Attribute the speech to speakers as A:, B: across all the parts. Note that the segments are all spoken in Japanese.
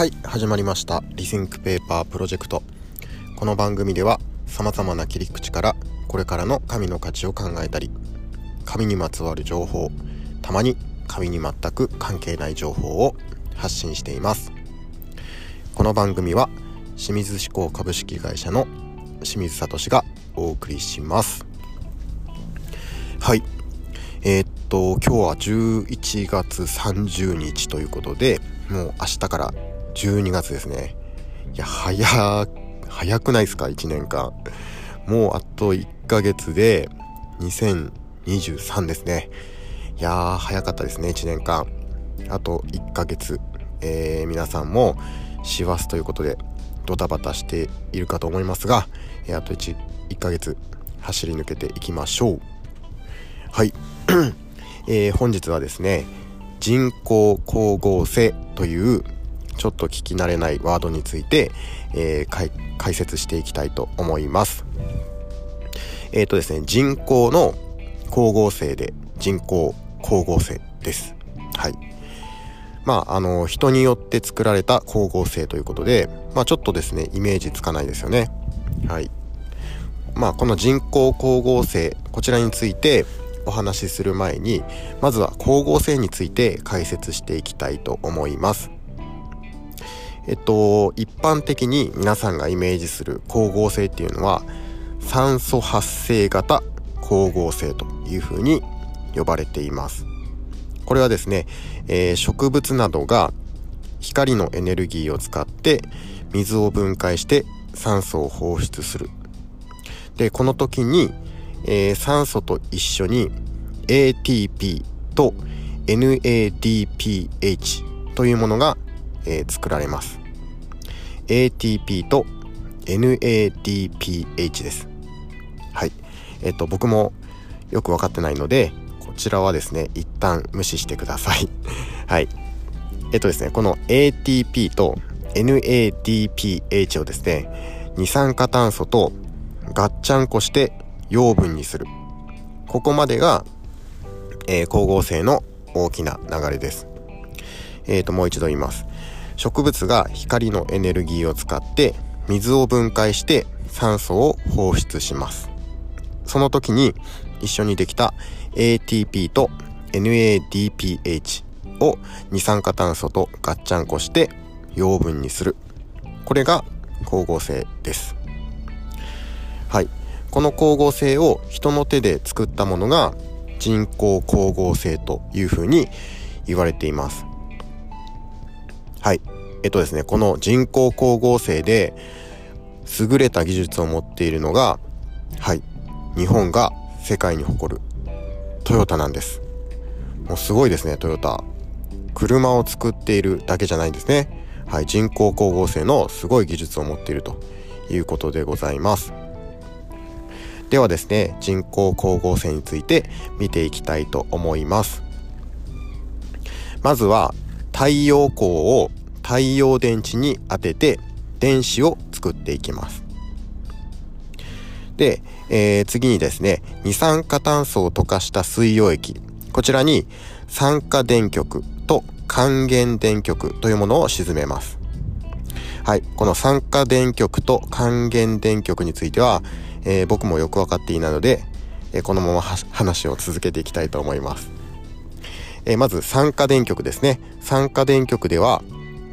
A: はい始まりました。 Rethink Paper Project。この番組では様々な切り口からこれからの紙の価値を考えたり紙にまつわる情報たまに紙に全く関係ない情報を発信しています。この番組は清水紙工株式会社の清水聡がお送りします。はい。えー、っと今日は11月30日ということでもう明日から12月ですね。いや早早くないですか？1年間。もうあと1ヶ月で2023ですね。いやー早かったですね1年間。あと1ヶ月、えー、皆さんも師走ということでドタバタしているかと思いますが、えー、あと 1, 1ヶ月走り抜けていきましょう。はい、えー、本日はですね人工光合成というちょっと聞き慣れないワードについて、えー、解説していきたいと思います。えっ、ー、とですね、人工の光合成で人工光合成です。はい。まあ、あの、人によって作られた光合成ということで、まあ、ちょっとですね、イメージつかないですよね。はい。まあ、この人工光合成、こちらについてお話しする前に、まずは光合成について解説していきたいと思います。えっと、一般的に皆さんがイメージする光合成っていうのは酸素発生型光合成というふうに呼ばれています。これはですね、えー、植物などが光のエネルギーを使って水を分解して酸素を放出する。で、この時に、えー、酸素と一緒に ATP と NADPH というものがえー、作られます。ATP と NADPH です。はい。えっ、ー、と僕もよく分かってないのでこちらはですね一旦無視してください。はい。えっ、とですねこの ATP と NADPH をですね二酸化炭素とガッチャンコして養分にする。ここまでが、えー、光合成の大きな流れです。えー、ともう一度言います。植物が光のエネルギーを使って水を分解して酸素を放出します。その時に一緒にできた ATP と NADPH を二酸化炭素とガッチャンコして養分にする。これが光合成です。はい。この光合成を人の手で作ったものが人工光合成というふうに言われています。はい。えっとですね、この人工光合成で優れた技術を持っているのが、はい。日本が世界に誇るトヨタなんです。もうすごいですね、トヨタ。車を作っているだけじゃないんですね。はい。人工光合成のすごい技術を持っているということでございます。ではですね、人工光合成について見ていきたいと思います。まずは太陽光を太陽電池に当てて電子を作っていきます。で、えー、次にですね、二酸化炭素を溶かした水溶液、こちらに酸化電極と還元電極というものを沈めます。はい、この酸化電極と還元電極については、えー、僕もよくわかっていないので、えー、このまま話を続けていきたいと思います。えー、まず酸化電極ですね。酸化電極では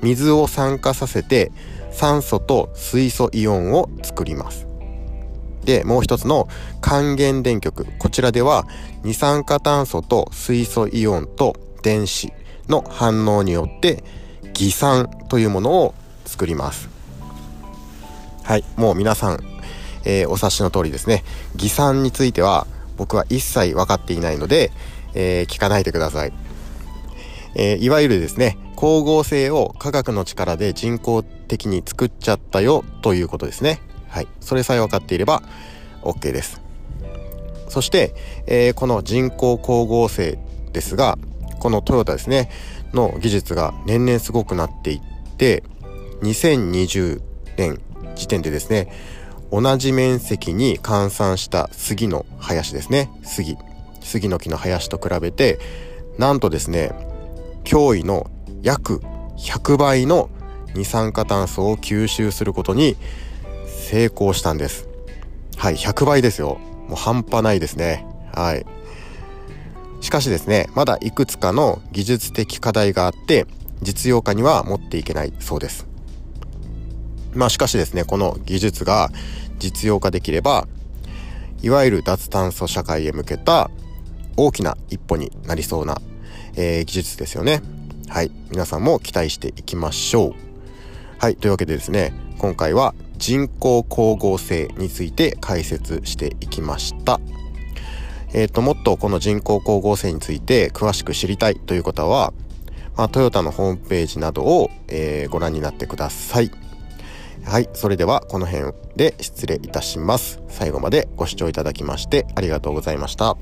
A: 水を酸化させて酸素と水素イオンを作ります。でもう一つの還元電極。こちらでは二酸化炭素と水素イオンと電子の反応によって偽酸というものを作ります。はいもう皆さん、えー、お察しの通りですね。偽酸については僕は一切分かっていないので、えー、聞かないでくださいえー、いわゆるですね、光合成を科学の力で人工的に作っちゃったよということですね。はい。それさえ分かっていれば OK です。そして、えー、この人工光合成ですが、このトヨタですね、の技術が年々すごくなっていって、2020年時点でですね、同じ面積に換算した杉の林ですね、杉。杉の木の林と比べて、なんとですね、驚異の約100倍の二酸化炭素を吸収することに成功したんです。はい100倍ですよ。もう半端ないですね。はい。しかしですねまだいくつかの技術的課題があって実用化には持っていけないそうです。まあしかしですねこの技術が実用化できればいわゆる脱炭素社会へ向けた大きな一歩になりそうな、えー、技術ですよね。はい。皆さんも期待していきましょう。はい。というわけでですね今回は人工光合成について解説していきました。えっ、ー、ともっとこの人工光合成について詳しく知りたいという方は、まあ、トヨタのホームページなどを、えー、ご覧になってください。はい。それではこの辺で失礼いたします。最後までご視聴いただきましてありがとうございました。